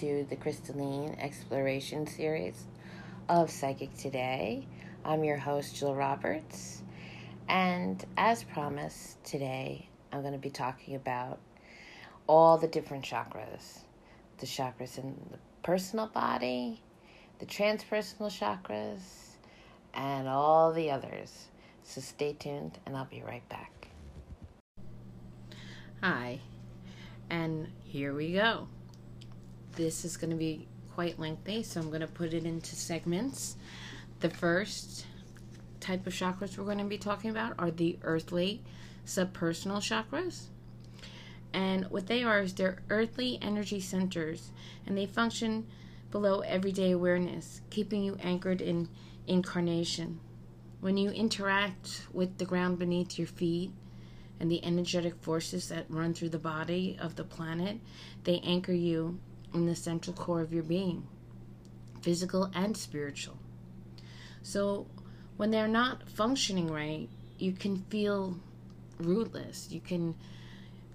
To the Crystalline Exploration Series of Psychic Today. I'm your host, Jill Roberts, and as promised, today I'm going to be talking about all the different chakras the chakras in the personal body, the transpersonal chakras, and all the others. So stay tuned, and I'll be right back. Hi, and here we go. This is going to be quite lengthy, so I'm going to put it into segments. The first type of chakras we're going to be talking about are the earthly subpersonal chakras. And what they are is they're earthly energy centers, and they function below everyday awareness, keeping you anchored in incarnation. When you interact with the ground beneath your feet, and the energetic forces that run through the body of the planet, they anchor you in the central core of your being, physical and spiritual. So when they're not functioning right, you can feel rootless, you can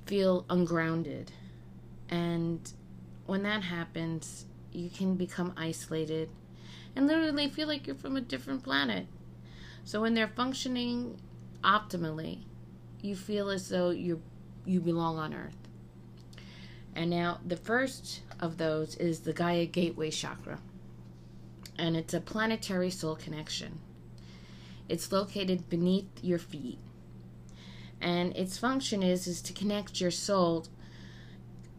feel ungrounded. And when that happens, you can become isolated and literally feel like you're from a different planet. So when they're functioning optimally, you feel as though you you belong on earth. And now the first of those is the Gaia Gateway Chakra. And it's a planetary soul connection. It's located beneath your feet. And its function is is to connect your soul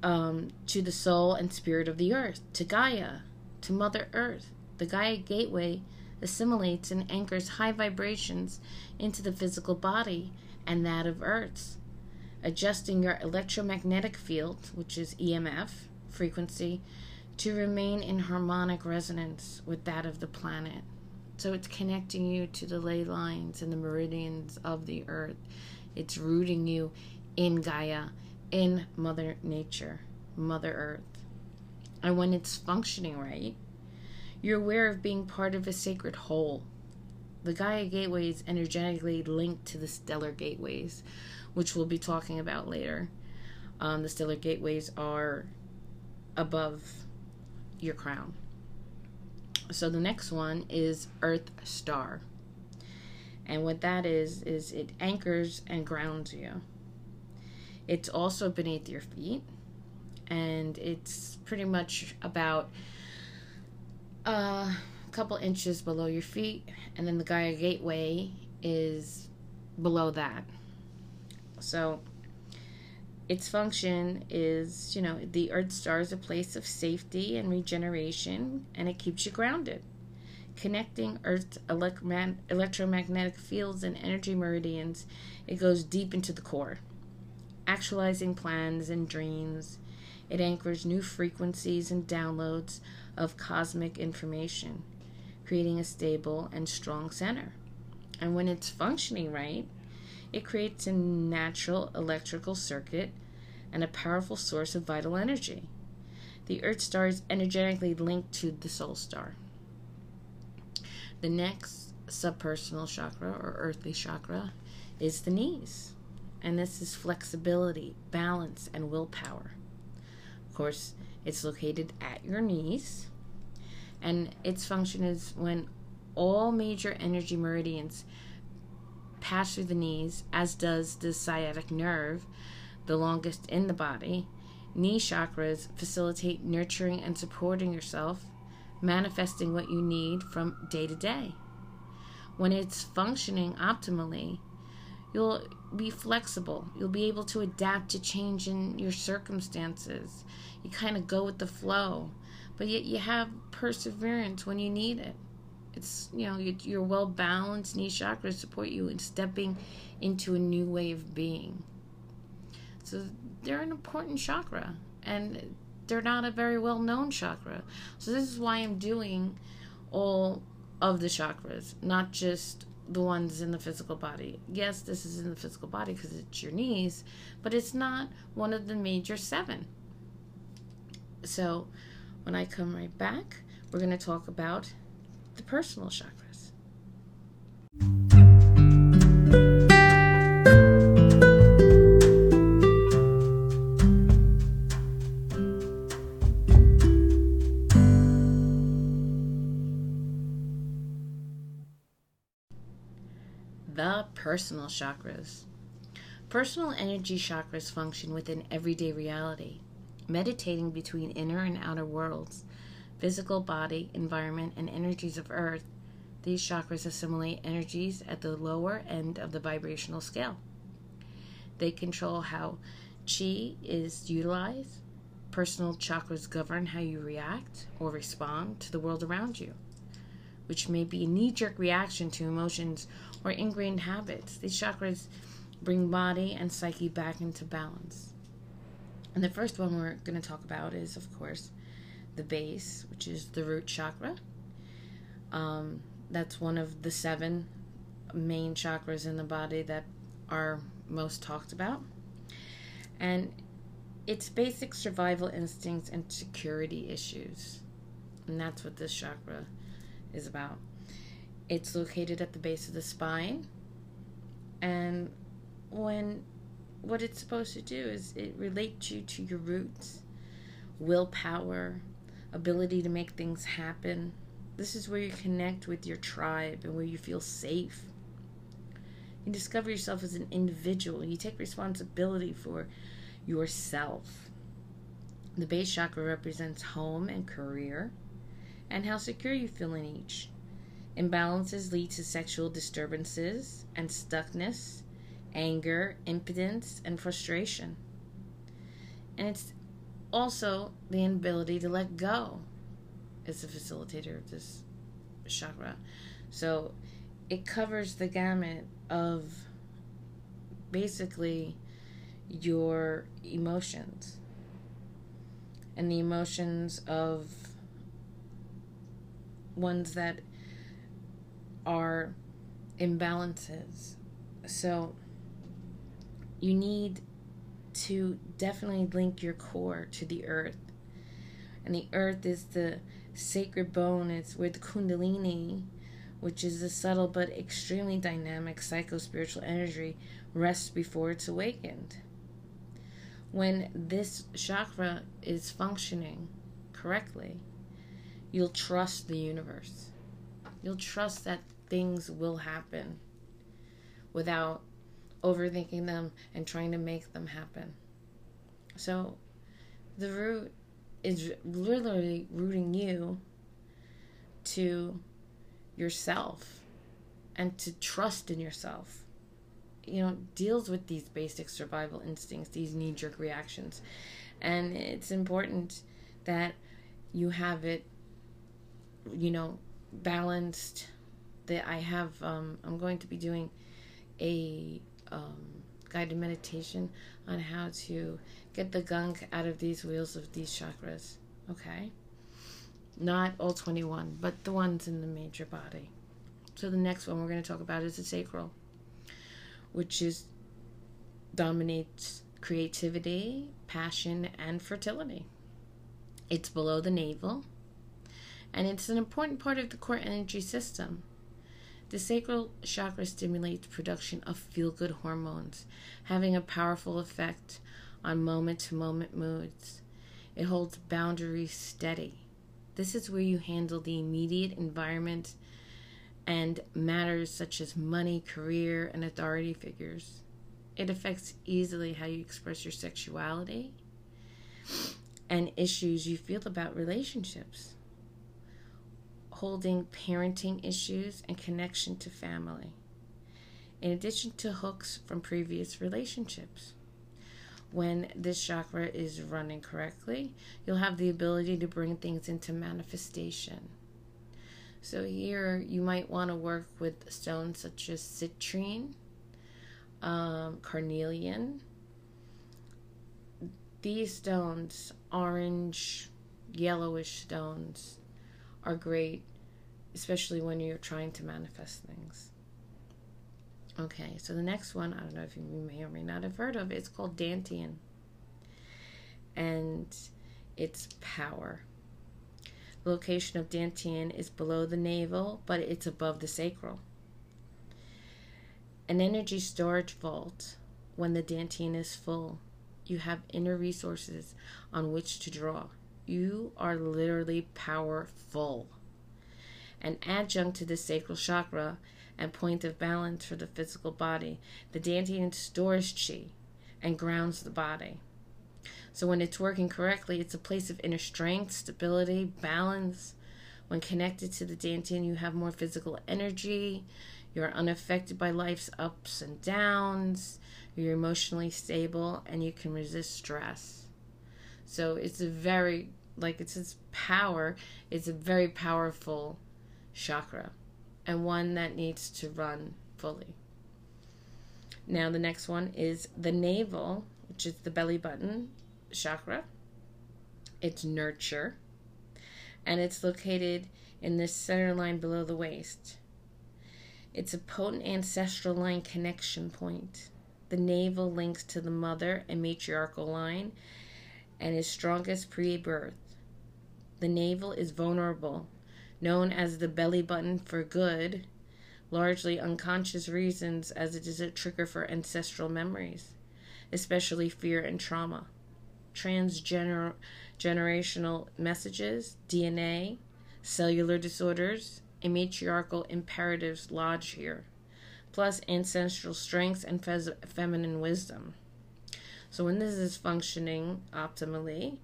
um, to the soul and spirit of the earth, to Gaia, to Mother Earth. The Gaia Gateway assimilates and anchors high vibrations into the physical body and that of Earth's, adjusting your electromagnetic field, which is EMF frequency, to remain in harmonic resonance with that of the planet. So it's connecting you to the ley lines and the meridians of the earth. It's rooting you in Gaia, in Mother Nature, Mother Earth. And when it's functioning right, you're aware of being part of a sacred whole the Gaia Gateway is energetically linked to the stellar gateways, which we'll be talking about later. Um, the stellar gateways are above your crown. So the next one is Earth Star. And what that is, is it anchors and grounds you. It's also beneath your feet. And it's pretty much about uh, a couple inches below your feet, and then the Gaia Gateway is below that. So its function is, you know, the Earth Star is a place of safety and regeneration, and it keeps you grounded. Connecting Earth's electromagnetic fields and energy meridians, it goes deep into the core, actualizing plans and dreams. It anchors new frequencies and downloads of cosmic information creating a stable and strong center. And when it's functioning right, it creates a natural electrical circuit and a powerful source of vital energy. The Earth star is energetically linked to the soul star. The next subpersonal chakra or earthly chakra is the knees. And this is flexibility, balance, and willpower. Of course, it's located at your knees and its function is when all major energy meridians pass through the knees, as does the sciatic nerve, the longest in the body. Knee chakras facilitate nurturing and supporting yourself, manifesting what you need from day to day. When it's functioning optimally, you'll be flexible. You'll be able to adapt to change in your circumstances. You kind of go with the flow but yet you have perseverance when you need it. It's you know your well balanced knee chakras support you in stepping into a new way of being. So they're an important chakra, and they're not a very well known chakra. So this is why I'm doing all of the chakras, not just the ones in the physical body. Yes, this is in the physical body because it's your knees, but it's not one of the major seven. So when I come right back, we're going to talk about the personal chakras. The personal chakras. Personal energy chakras function within everyday reality, meditating between inner and outer worlds physical body, environment, and energies of earth. These chakras assimilate energies at the lower end of the vibrational scale. They control how chi is utilized. Personal chakras govern how you react or respond to the world around you, which may be a knee jerk reaction to emotions or ingrained habits. These chakras bring body and psyche back into balance. And the first one we're going to talk about is, of course, the base, which is the root chakra. Um, that's one of the seven main chakras in the body that are most talked about. And it's basic survival instincts and security issues. And that's what this chakra is about. It's located at the base of the spine. And when what it's supposed to do is it relates you to your roots, willpower, ability to make things happen. This is where you connect with your tribe and where you feel safe. You discover yourself as an individual. You take responsibility for yourself. The base chakra represents home and career and how secure you feel in each. Imbalances lead to sexual disturbances and stuckness, anger, impotence, and frustration. And it's also the inability to let go is the facilitator of this chakra. So it covers the gamut of basically your emotions and the emotions of ones that are imbalances. So you need to definitely link your core to the earth. And the earth is the sacred bone, it's where the Kundalini, which is a subtle but extremely dynamic psycho spiritual energy, rests before it's awakened. When this chakra is functioning correctly, you'll trust the universe. You'll trust that things will happen without overthinking them and trying to make them happen. So the root is literally rooting you to yourself and to trust in yourself. You know, deals with these basic survival instincts, these knee jerk reactions. And it's important that you have it, you know, balanced. That I have, um, I'm going to be doing a um, guided meditation on how to get the gunk out of these wheels of these chakras. Okay? Not all 21, but the ones in the major body. So the next one we're going to talk about is the sacral, which is dominates creativity, passion, and fertility. It's below the navel, and it's an important part of the core energy system. The sacral chakra stimulates production of feel good hormones, having a powerful effect on moment to moment moods. It holds boundaries steady. This is where you handle the immediate environment and matters such as money, career, and authority figures. It affects easily how you express your sexuality and issues you feel about relationships holding parenting issues and connection to family, in addition to hooks from previous relationships. When this chakra is running correctly, you'll have the ability to bring things into manifestation. So, here you might want to work with stones such as citrine, um, carnelian. These stones, orange, yellowish stones, are great, especially when you're trying to manifest things. Okay, so the next one, I don't know if you may or may not have heard of, it's called Dantian. And it's power. The location of Dantian is below the navel, but it's above the sacral. An energy storage vault, when the Dantian is full, you have inner resources on which to draw. You are literally powerful. An adjunct to the sacral chakra and point of balance for the physical body. The dantian stores chi and grounds the body. So when it's working correctly, it's a place of inner strength, stability, balance. When connected to the dantian, you have more physical energy. You're unaffected by life's ups and downs. You're emotionally stable and you can resist stress. So it's a very like it's its power, it's a very powerful chakra and one that needs to run fully. Now, the next one is the navel, which is the belly button chakra. It's nurture, and it's located in the center line below the waist. It's a potent ancestral line connection point. The navel links to the mother and matriarchal line and is strongest pre birth. The navel is vulnerable known as the belly button for good, largely unconscious reasons as it is a trigger for ancestral memories, especially fear and trauma. Transgenerational messages, DNA, cellular disorders, and matriarchal imperatives lodge here, plus ancestral strengths and feminine wisdom. So, when this is functioning optimally,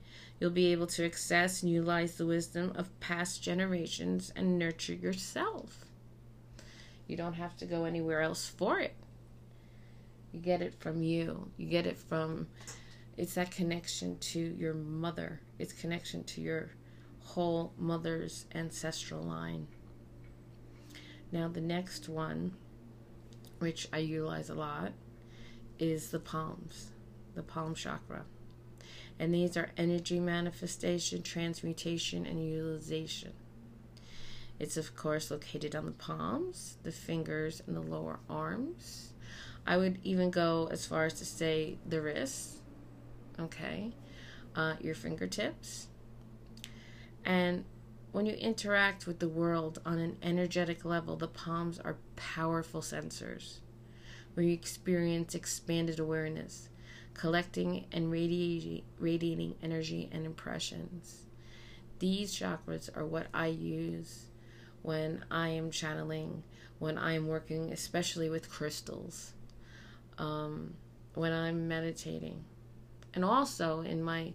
You'll be able to access and utilize the wisdom of past generations and nurture yourself. You don't have to go anywhere else for it. You get it from you. You get it from it's that connection to your mother. It's connection to your whole mother's ancestral line. Now the next one, which I utilize a lot, is the palms, the palm chakra and these are energy manifestation, transmutation, and utilization. It's, of course, located on the palms, the fingers, and the lower arms. I would even go as far as to say the wrists, okay, uh, your fingertips. And when you interact with the world on an energetic level, the palms are powerful sensors where you experience expanded awareness collecting and radiating, radiating energy and impressions. These chakras are what I use when I am channeling, when I am working, especially with crystals, um, when I'm meditating, and also in my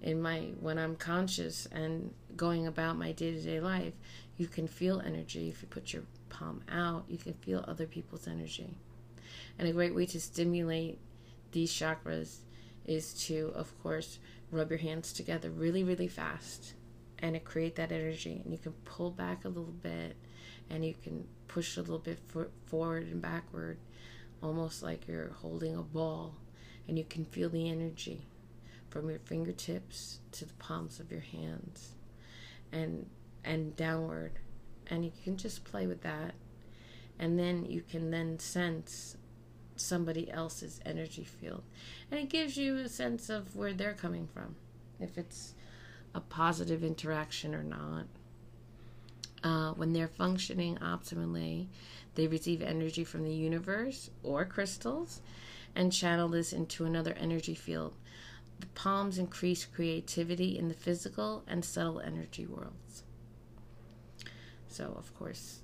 in my when I'm conscious and going about my day to day life, you can feel energy if you put your palm out. You can feel other people's energy, and a great way to stimulate these chakras is to, of course, rub your hands together really, really fast and it create that energy. And you can pull back a little bit and you can push a little bit for, forward and backward, almost like you're holding a ball. And you can feel the energy from your fingertips to the palms of your hands and and downward and you can just play with that and then you can then sense somebody else's energy field. And it gives you a sense of where they're coming from, if it's a positive interaction or not. Uh, when they're functioning optimally, they receive energy from the universe or crystals and channel this into another energy field. The palms increase creativity in the physical and subtle energy worlds. So, of course,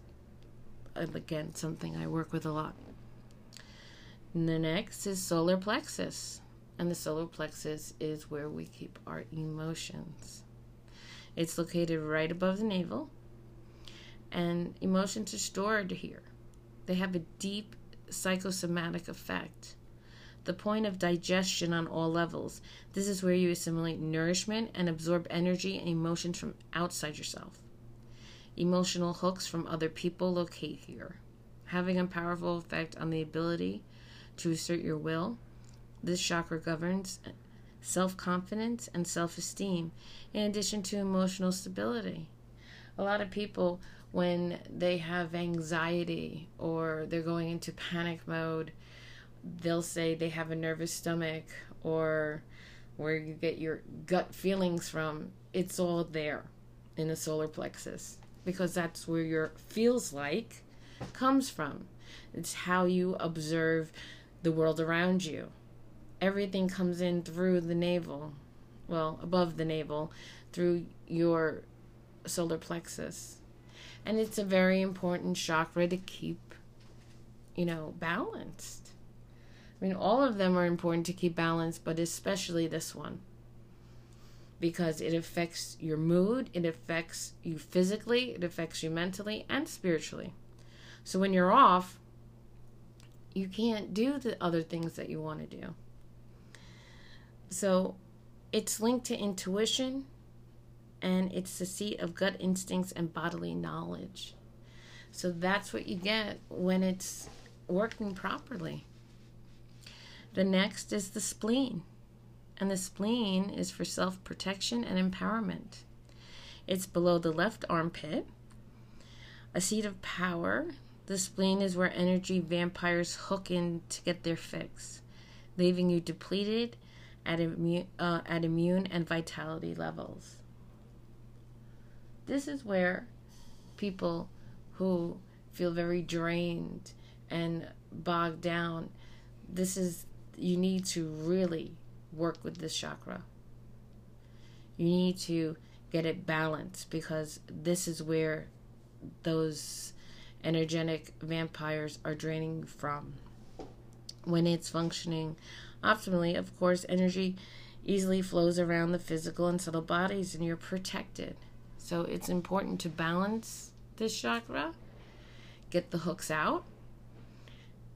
again, something I work with a lot. And the next is solar plexus. And the solar plexus is where we keep our emotions. It's located right above the navel. And emotions are stored here. They have a deep psychosomatic effect. The point of digestion on all levels. This is where you assimilate nourishment and absorb energy and emotions from outside yourself. Emotional hooks from other people locate here, having a powerful effect on the ability to assert your will. This chakra governs self confidence and self esteem, in addition to emotional stability. A lot of people, when they have anxiety or they're going into panic mode, they'll say they have a nervous stomach or where you get your gut feelings from. It's all there in the solar plexus because that's where your feels like comes from. It's how you observe the world around you. Everything comes in through the navel, well, above the navel, through your solar plexus. And it's a very important chakra to keep you know, balanced. I mean, all of them are important to keep balanced, but especially this one because it affects your mood, it affects you physically, it affects you mentally and spiritually. So when you're off, you can't do the other things that you want to do. So it's linked to intuition and it's the seat of gut instincts and bodily knowledge. So that's what you get when it's working properly. The next is the spleen. And the spleen is for self protection and empowerment. It's below the left armpit, a seat of power the spleen is where energy vampires hook in to get their fix, leaving you depleted at, immune, uh, at immune and vitality levels. This is where people who feel very drained and bogged down, this is, you need to really work with this chakra. You need to get it balanced because this is where those energetic vampires are draining from. When it's functioning optimally, of course, energy easily flows around the physical and subtle bodies and you're protected. So it's important to balance this chakra, get the hooks out,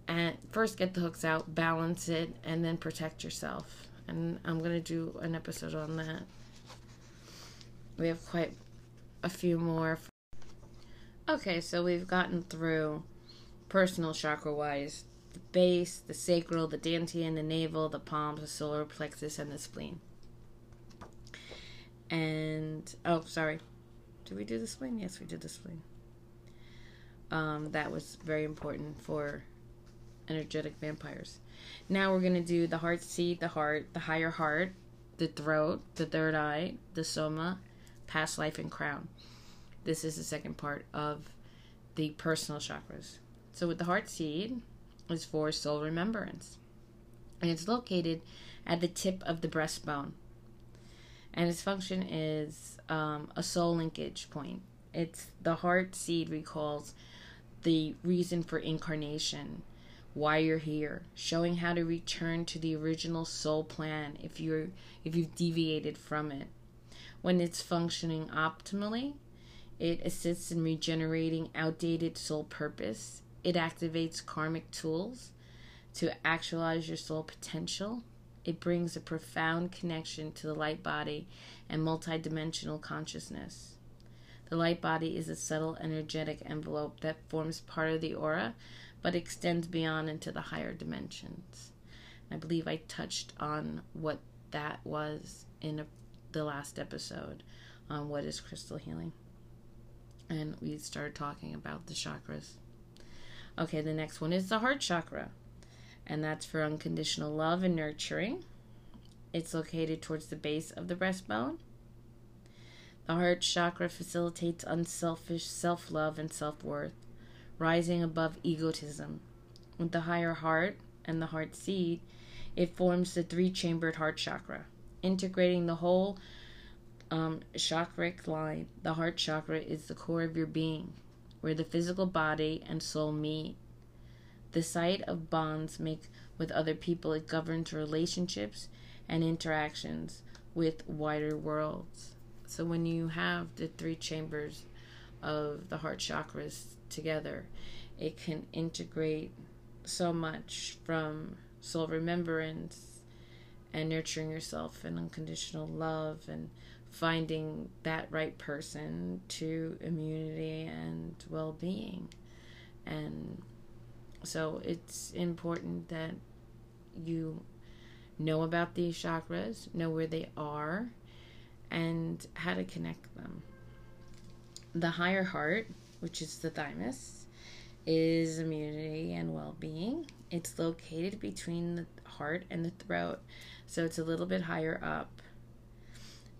and first get the hooks out, balance it, and then protect yourself. And I'm going to do an episode on that. We have quite a few more. Okay, so we've gotten through personal chakra wise the base, the sacral, the dantian, the navel, the palms, the solar plexus, and the spleen. And oh, sorry, did we do the spleen? Yes, we did the spleen. Um, that was very important for energetic vampires. Now we're gonna do the heart seed, the heart, the higher heart, the throat, the third eye, the soma, past life, and crown. This is the second part of the personal chakras. So, with the heart seed, is for soul remembrance, and it's located at the tip of the breastbone. And its function is um, a soul linkage point. It's the heart seed recalls the reason for incarnation, why you're here, showing how to return to the original soul plan if you're if you've deviated from it. When it's functioning optimally, it assists in regenerating outdated soul purpose. It activates karmic tools to actualize your soul potential. It brings a profound connection to the light body and multidimensional consciousness. The light body is a subtle energetic envelope that forms part of the aura but extends beyond into the higher dimensions. I believe I touched on what that was in a, the last episode on what is crystal healing and we start talking about the chakras. Okay, the next one is the heart chakra, and that's for unconditional love and nurturing. It's located towards the base of the breastbone. The heart chakra facilitates unselfish self love and self worth, rising above egotism. With the higher heart and the heart seed, it forms the three chambered heart chakra, integrating the whole um, chakric line, the heart chakra, is the core of your being, where the physical body and soul meet. The site of bonds make with other people, it governs relationships and interactions with wider worlds. So when you have the three chambers of the heart chakras together, it can integrate so much from soul remembrance and nurturing yourself and unconditional love and finding that right person to immunity and well being. And so it's important that you know about these chakras, know where they are, and how to connect them. The higher heart, which is the thymus, is immunity and well being. It's located between the heart and the throat, so it's a little bit higher up.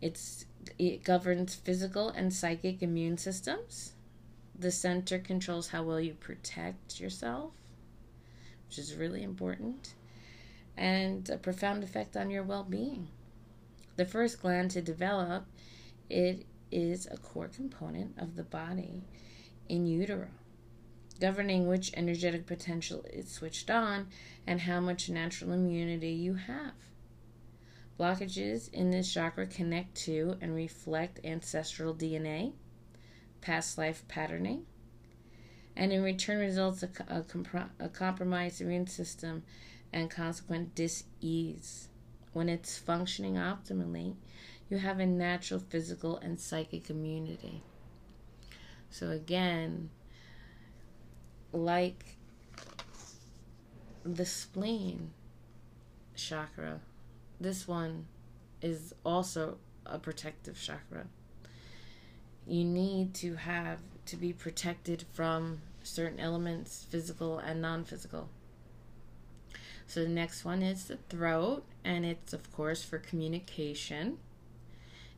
It's it governs physical and psychic immune systems. The center controls how well you protect yourself, which is really important, and a profound effect on your well-being. The first gland to develop, it is a core component of the body in utero. governing which energetic potential is switched on and how much natural immunity you have. Blockages in this chakra connect to and reflect ancestral DNA, past life patterning, and in return results a, a, a compromised immune system and consequent dis-ease. When it's functioning optimally, you have a natural physical and psychic immunity. So again, like the spleen chakra, this one is also a protective chakra. You need to have to be protected from certain elements, physical and non physical. So the next one is the throat, and it's, of course, for communication.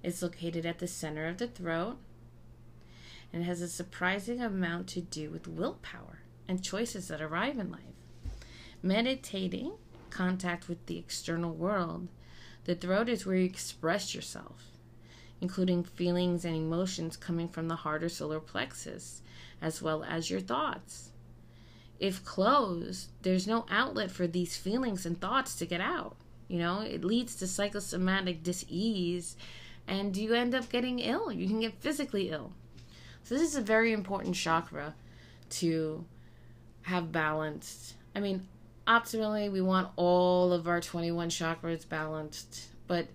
It's located at the center of the throat and has a surprising amount to do with willpower and choices that arrive in life. Meditating, contact with the external world, the throat is where you express yourself, including feelings and emotions coming from the heart or solar plexus, as well as your thoughts. If closed, there's no outlet for these feelings and thoughts to get out. You know, it leads to psychosomatic dis-ease and you end up getting ill. You can get physically ill. So this is a very important chakra to have balanced. I mean, optimally, we want all of our 21 chakras balanced, but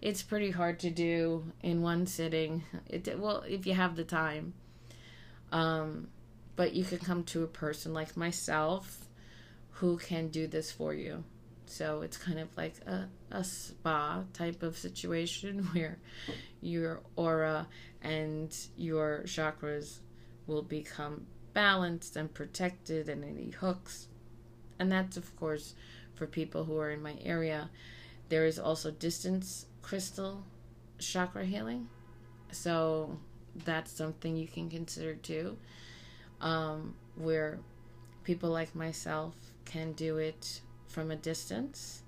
it's pretty hard to do in one sitting. It well, if you have the time. Um, but you can come to a person like myself who can do this for you. So it's kind of like a, a spa type of situation where your aura and your chakras will become balanced and protected and any hooks. And that's, of course, for people who are in my area. There is also distance crystal chakra healing. So that's something you can consider too, um, where people like myself can do it from a distance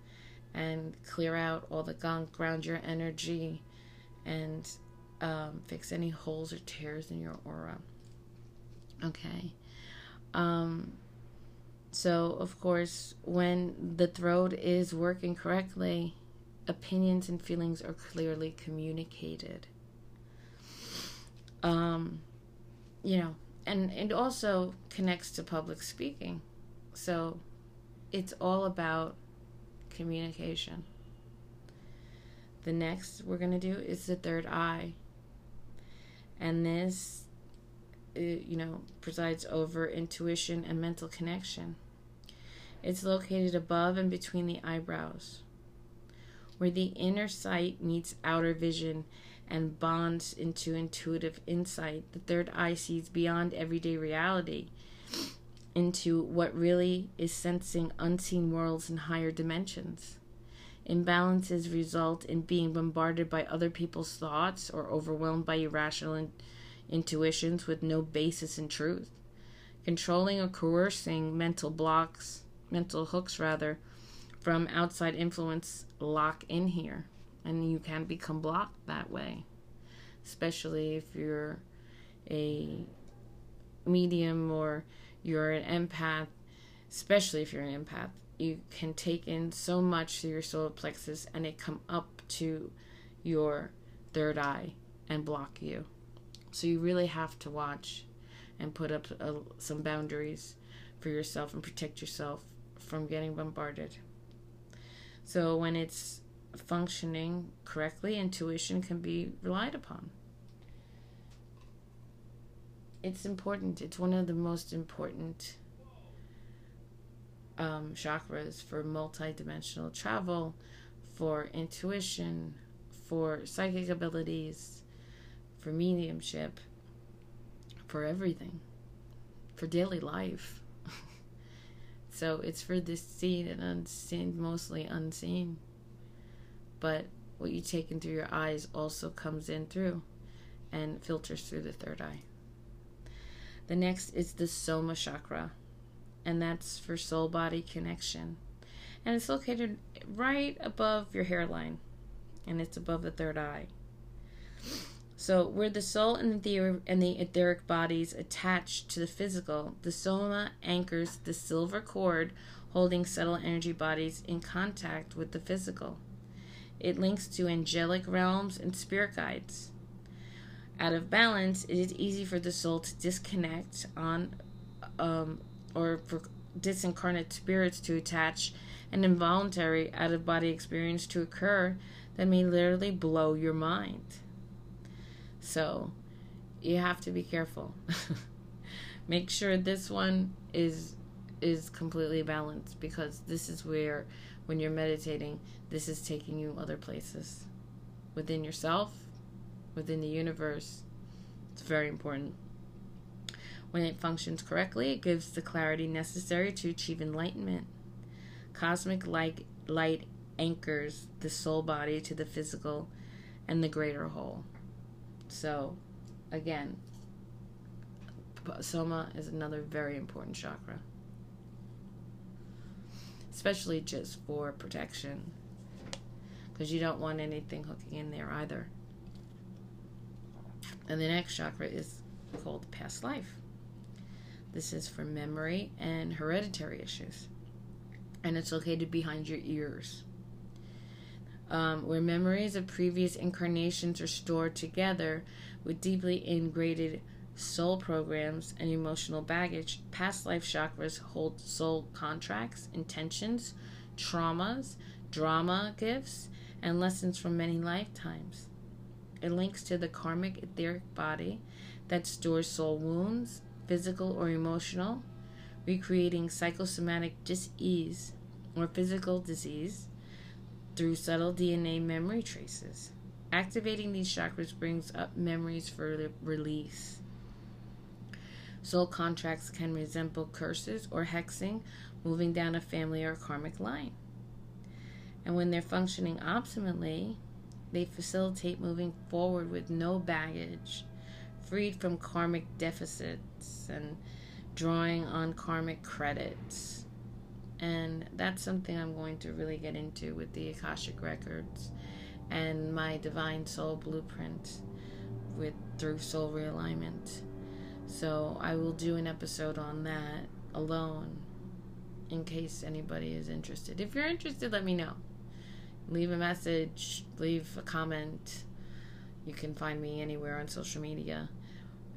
and clear out all the gunk, ground your energy, and um, fix any holes or tears in your aura. Okay. Um, so, of course, when the throat is working correctly, opinions and feelings are clearly communicated. Um, you know, and it also connects to public speaking. So, it's all about communication. The next we're going to do is the third eye. And this, you know, presides over intuition and mental connection. It's located above and between the eyebrows, where the inner sight meets outer vision and bonds into intuitive insight. The third eye sees beyond everyday reality into what really is sensing unseen worlds in higher dimensions. Imbalances result in being bombarded by other people's thoughts or overwhelmed by irrational intuitions with no basis in truth. Controlling or coercing mental blocks, mental hooks rather, from outside influence lock in here. And you can become blocked that way, especially if you're a medium or you're an empath, especially if you're an empath you can take in so much through your solar plexus and it come up to your third eye and block you. So you really have to watch and put up uh, some boundaries for yourself and protect yourself from getting bombarded. So when it's functioning correctly, intuition can be relied upon. It's important. It's one of the most important um, chakras for multidimensional travel, for intuition, for psychic abilities, for mediumship, for everything, for daily life. so it's for the seen and unseen, mostly unseen. But what you take in through your eyes also comes in through and filters through the third eye. The next is the Soma chakra and that's for soul body connection. And it's located right above your hairline, and it's above the third eye. So, where the soul and the, and the etheric bodies attach to the physical, the soma anchors the silver cord holding subtle energy bodies in contact with the physical. It links to angelic realms and spirit guides. Out of balance, it is easy for the soul to disconnect on um, or for disincarnate spirits to attach an involuntary out of body experience to occur that may literally blow your mind. So you have to be careful. Make sure this one is is completely balanced because this is where when you're meditating, this is taking you other places within yourself, within the universe. It's very important. When it functions correctly, it gives the clarity necessary to achieve enlightenment. Cosmic light, light anchors the soul body to the physical and the greater whole. So, again, Soma is another very important chakra, especially just for protection, because you don't want anything hooking in there either. And the next chakra is called past life. This is for memory and hereditary issues. And it's located behind your ears, um, where memories of previous incarnations are stored together with deeply ingrained soul programs and emotional baggage. Past life chakras hold soul contracts, intentions, traumas, drama gifts, and lessons from many lifetimes. It links to the karmic etheric body that stores soul wounds, physical or emotional, recreating psychosomatic dis-ease or physical disease through subtle DNA memory traces. Activating these chakras brings up memories for release. Soul contracts can resemble curses or hexing, moving down a family or karmic line. And when they're functioning optimally, they facilitate moving forward with no baggage, freed from karmic deficits and drawing on karmic credits. And that's something I'm going to really get into with the Akashic Records and my Divine Soul Blueprint with through Soul Realignment. So I will do an episode on that alone in case anybody is interested. If you're interested, let me know leave a message, leave a comment. You can find me anywhere on social media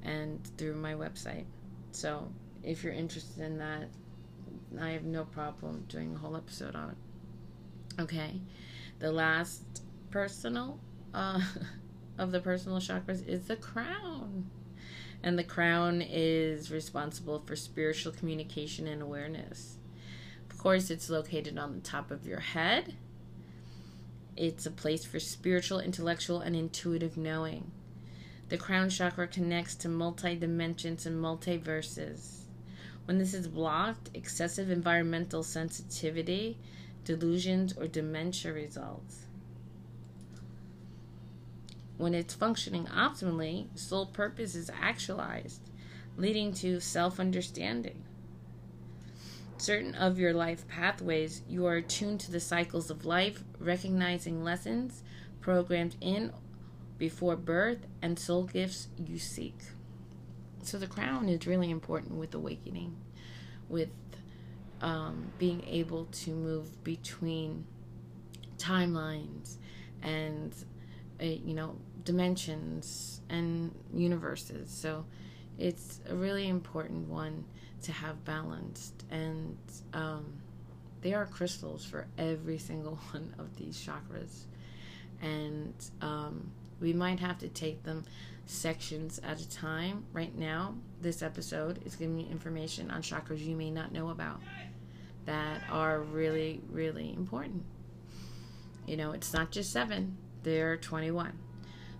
and through my website. So if you're interested in that, I have no problem doing a whole episode on it. Okay. The last personal uh, of the personal chakras is the crown. And the crown is responsible for spiritual communication and awareness. Of course, it's located on the top of your head it's a place for spiritual, intellectual, and intuitive knowing. The crown chakra connects to multi dimensions and multiverses. When this is blocked, excessive environmental sensitivity, delusions, or dementia results. When it's functioning optimally, soul purpose is actualized, leading to self understanding certain of your life pathways, you are attuned to the cycles of life, recognizing lessons programmed in before birth and soul gifts you seek. So the crown is really important with awakening, with um, being able to move between timelines and uh, you know dimensions and universes. So it's a really important one to have balanced. And um, they are crystals for every single one of these chakras. And um, we might have to take them sections at a time. Right now, this episode is giving you information on chakras you may not know about that are really, really important. You know, it's not just seven, there are 21.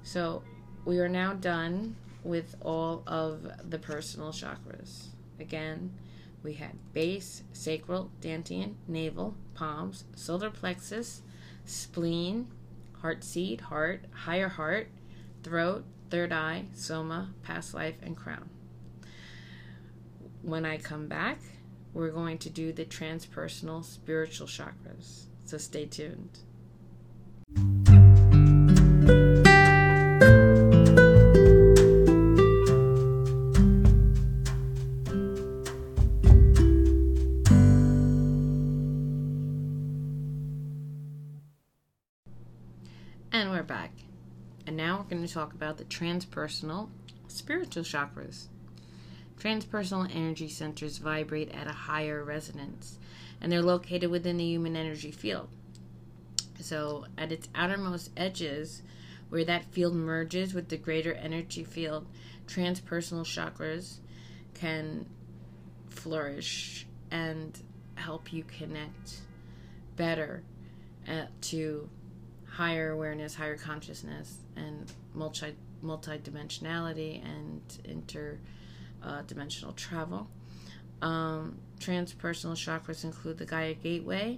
So we are now done with all of the personal chakras. Again, we had base, sacral, dantian, navel, palms, solar plexus, spleen, heart seed, heart, higher heart, throat, Third Eye, Soma, Past Life, and Crown. When I come back, we're going to do the transpersonal spiritual chakras. So stay tuned. And we're back now we're going to talk about the transpersonal spiritual chakras. Transpersonal energy centers vibrate at a higher resonance, and they're located within the human energy field. So, at its outermost edges, where that field merges with the greater energy field, transpersonal chakras can flourish and help you connect better at, to higher awareness, higher consciousness, and multi multidimensionality and interdimensional uh, dimensional travel. Um, transpersonal chakras include the Gaia Gateway,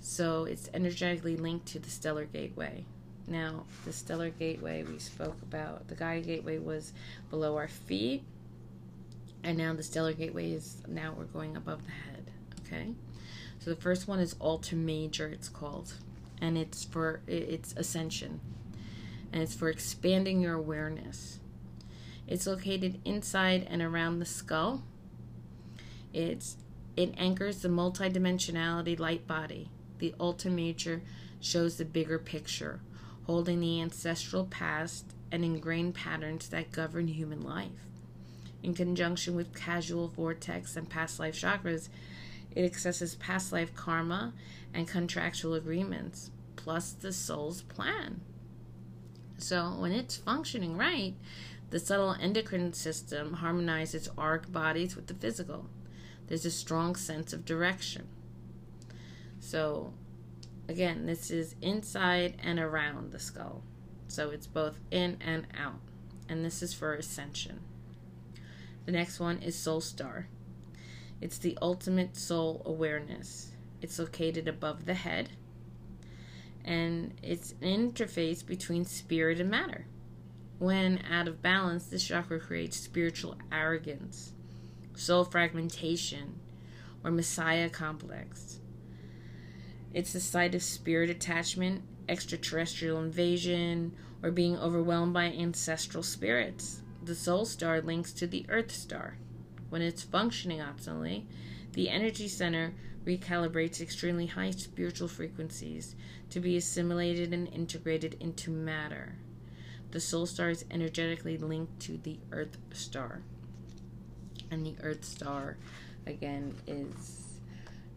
so it's energetically linked to the Stellar Gateway. Now, the Stellar Gateway we spoke about, the Gaia Gateway was below our feet, and now the Stellar Gateway is now we're going above the head. Okay, so the first one is Alta Major, it's called, and it's for it's ascension and it's for expanding your awareness. It's located inside and around the skull. It's it anchors the multidimensionality light body. The Major shows the bigger picture, holding the ancestral past and ingrained patterns that govern human life. In conjunction with causal vortex and past life chakras, it accesses past life karma and contractual agreements, plus the soul's plan. So when it's functioning right, the subtle endocrine system harmonizes auric bodies with the physical. There's a strong sense of direction. So again, this is inside and around the skull. So it's both in and out. And this is for ascension. The next one is Soul Star. It's the ultimate soul awareness. It's located above the head and it's an interface between spirit and matter. When out of balance, this chakra creates spiritual arrogance, soul fragmentation, or messiah complex. It's the site of spirit attachment, extraterrestrial invasion, or being overwhelmed by ancestral spirits. The soul star links to the earth star. When it's functioning optimally, the energy center recalibrates extremely high spiritual frequencies to be assimilated and integrated into matter. The soul star is energetically linked to the earth star. And the earth star, again, is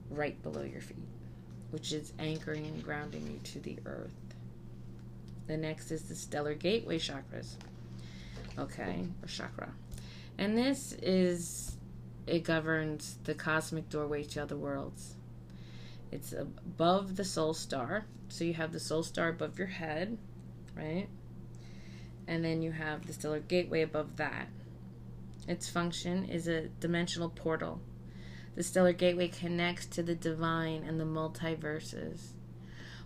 right below your feet, which is anchoring and grounding you to the earth. The next is the stellar gateway chakras. Okay, or chakra. And this is it governs the cosmic doorway to other worlds. It's above the soul star. So you have the soul star above your head, right? And then you have the stellar gateway above that. Its function is a dimensional portal. The stellar gateway connects to the divine and the multiverses.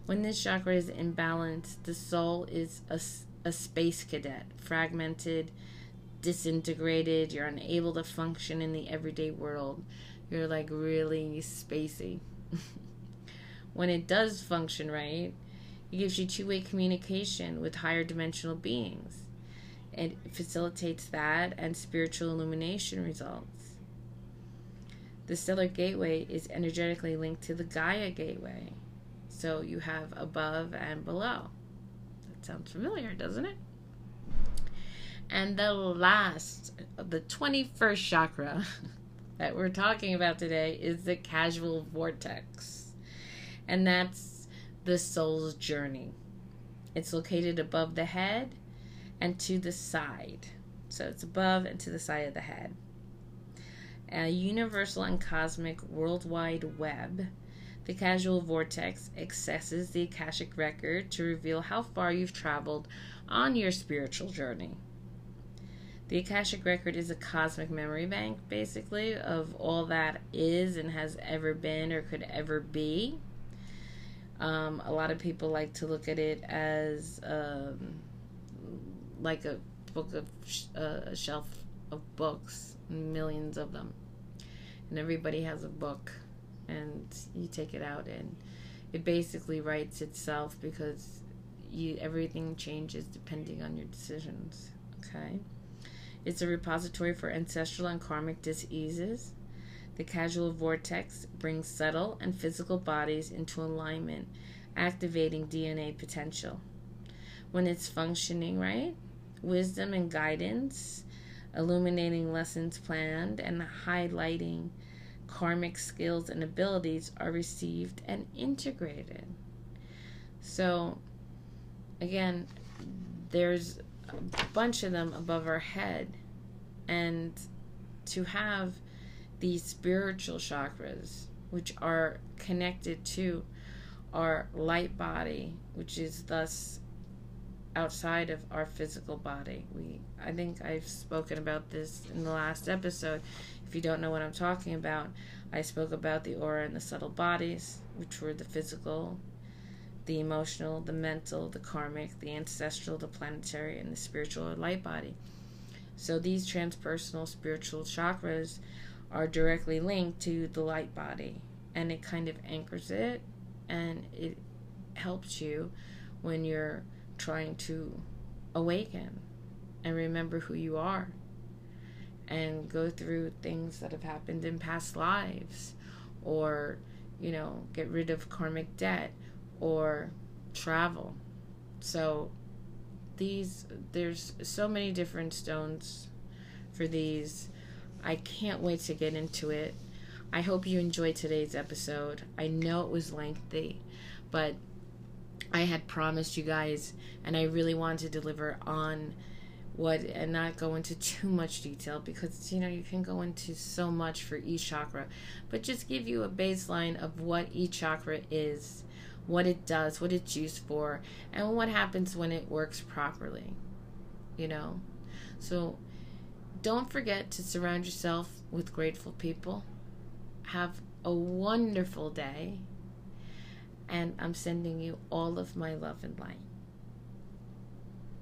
When this chakra is imbalanced, the soul is a, a space cadet, fragmented, disintegrated, you're unable to function in the everyday world. You're like really spacey. when it does function right, it gives you two way communication with higher dimensional beings. It facilitates that and spiritual illumination results. The stellar gateway is energetically linked to the Gaia gateway. So you have above and below. That sounds familiar, doesn't it? And the last, the 21st chakra that we're talking about today is the causal vortex. And that's the soul's journey. It's located above the head and to the side. So it's above and to the side of the head. A universal and cosmic worldwide web. The causal vortex accesses the Akashic record to reveal how far you've traveled on your spiritual journey. The Akashic Record is a cosmic memory bank, basically, of all that is and has ever been or could ever be. Um, a lot of people like to look at it as um, like a book of sh- uh, a shelf of books, millions of them, and everybody has a book, and you take it out and it basically writes itself because you everything changes depending on your decisions. Okay. It's a repository for ancestral and karmic diseases. The causal vortex brings subtle and physical bodies into alignment, activating DNA potential. when it's functioning, right? Wisdom and guidance, illuminating lessons planned, and highlighting karmic skills and abilities are received and integrated. So, again, there's a bunch of them above our head. And to have these spiritual chakras, which are connected to our light body, which is thus outside of our physical body. We I think I've spoken about this in the last episode. If you don't know what I'm talking about, I spoke about the aura and the subtle bodies, which were the physical, the emotional, the mental, the karmic, the ancestral, the planetary, and the spiritual or light body. So these transpersonal spiritual chakras are directly linked to the light body and it kind of anchors it and it helps you when you're trying to awaken and remember who you are and go through things that have happened in past lives or you know get rid of karmic debt or travel. So these there's so many different stones for these. I can't wait to get into it. I hope you enjoyed today's episode. I know it was lengthy but i had promised you guys and i really wanted to deliver on what and not go into too much detail because you know you can go into so much for each chakra but just give you a baseline of what each chakra is what it does what it's used for and what happens when it works properly you know? So don't forget to surround yourself with grateful people. Have a wonderful day and i'm sending you all of my love and light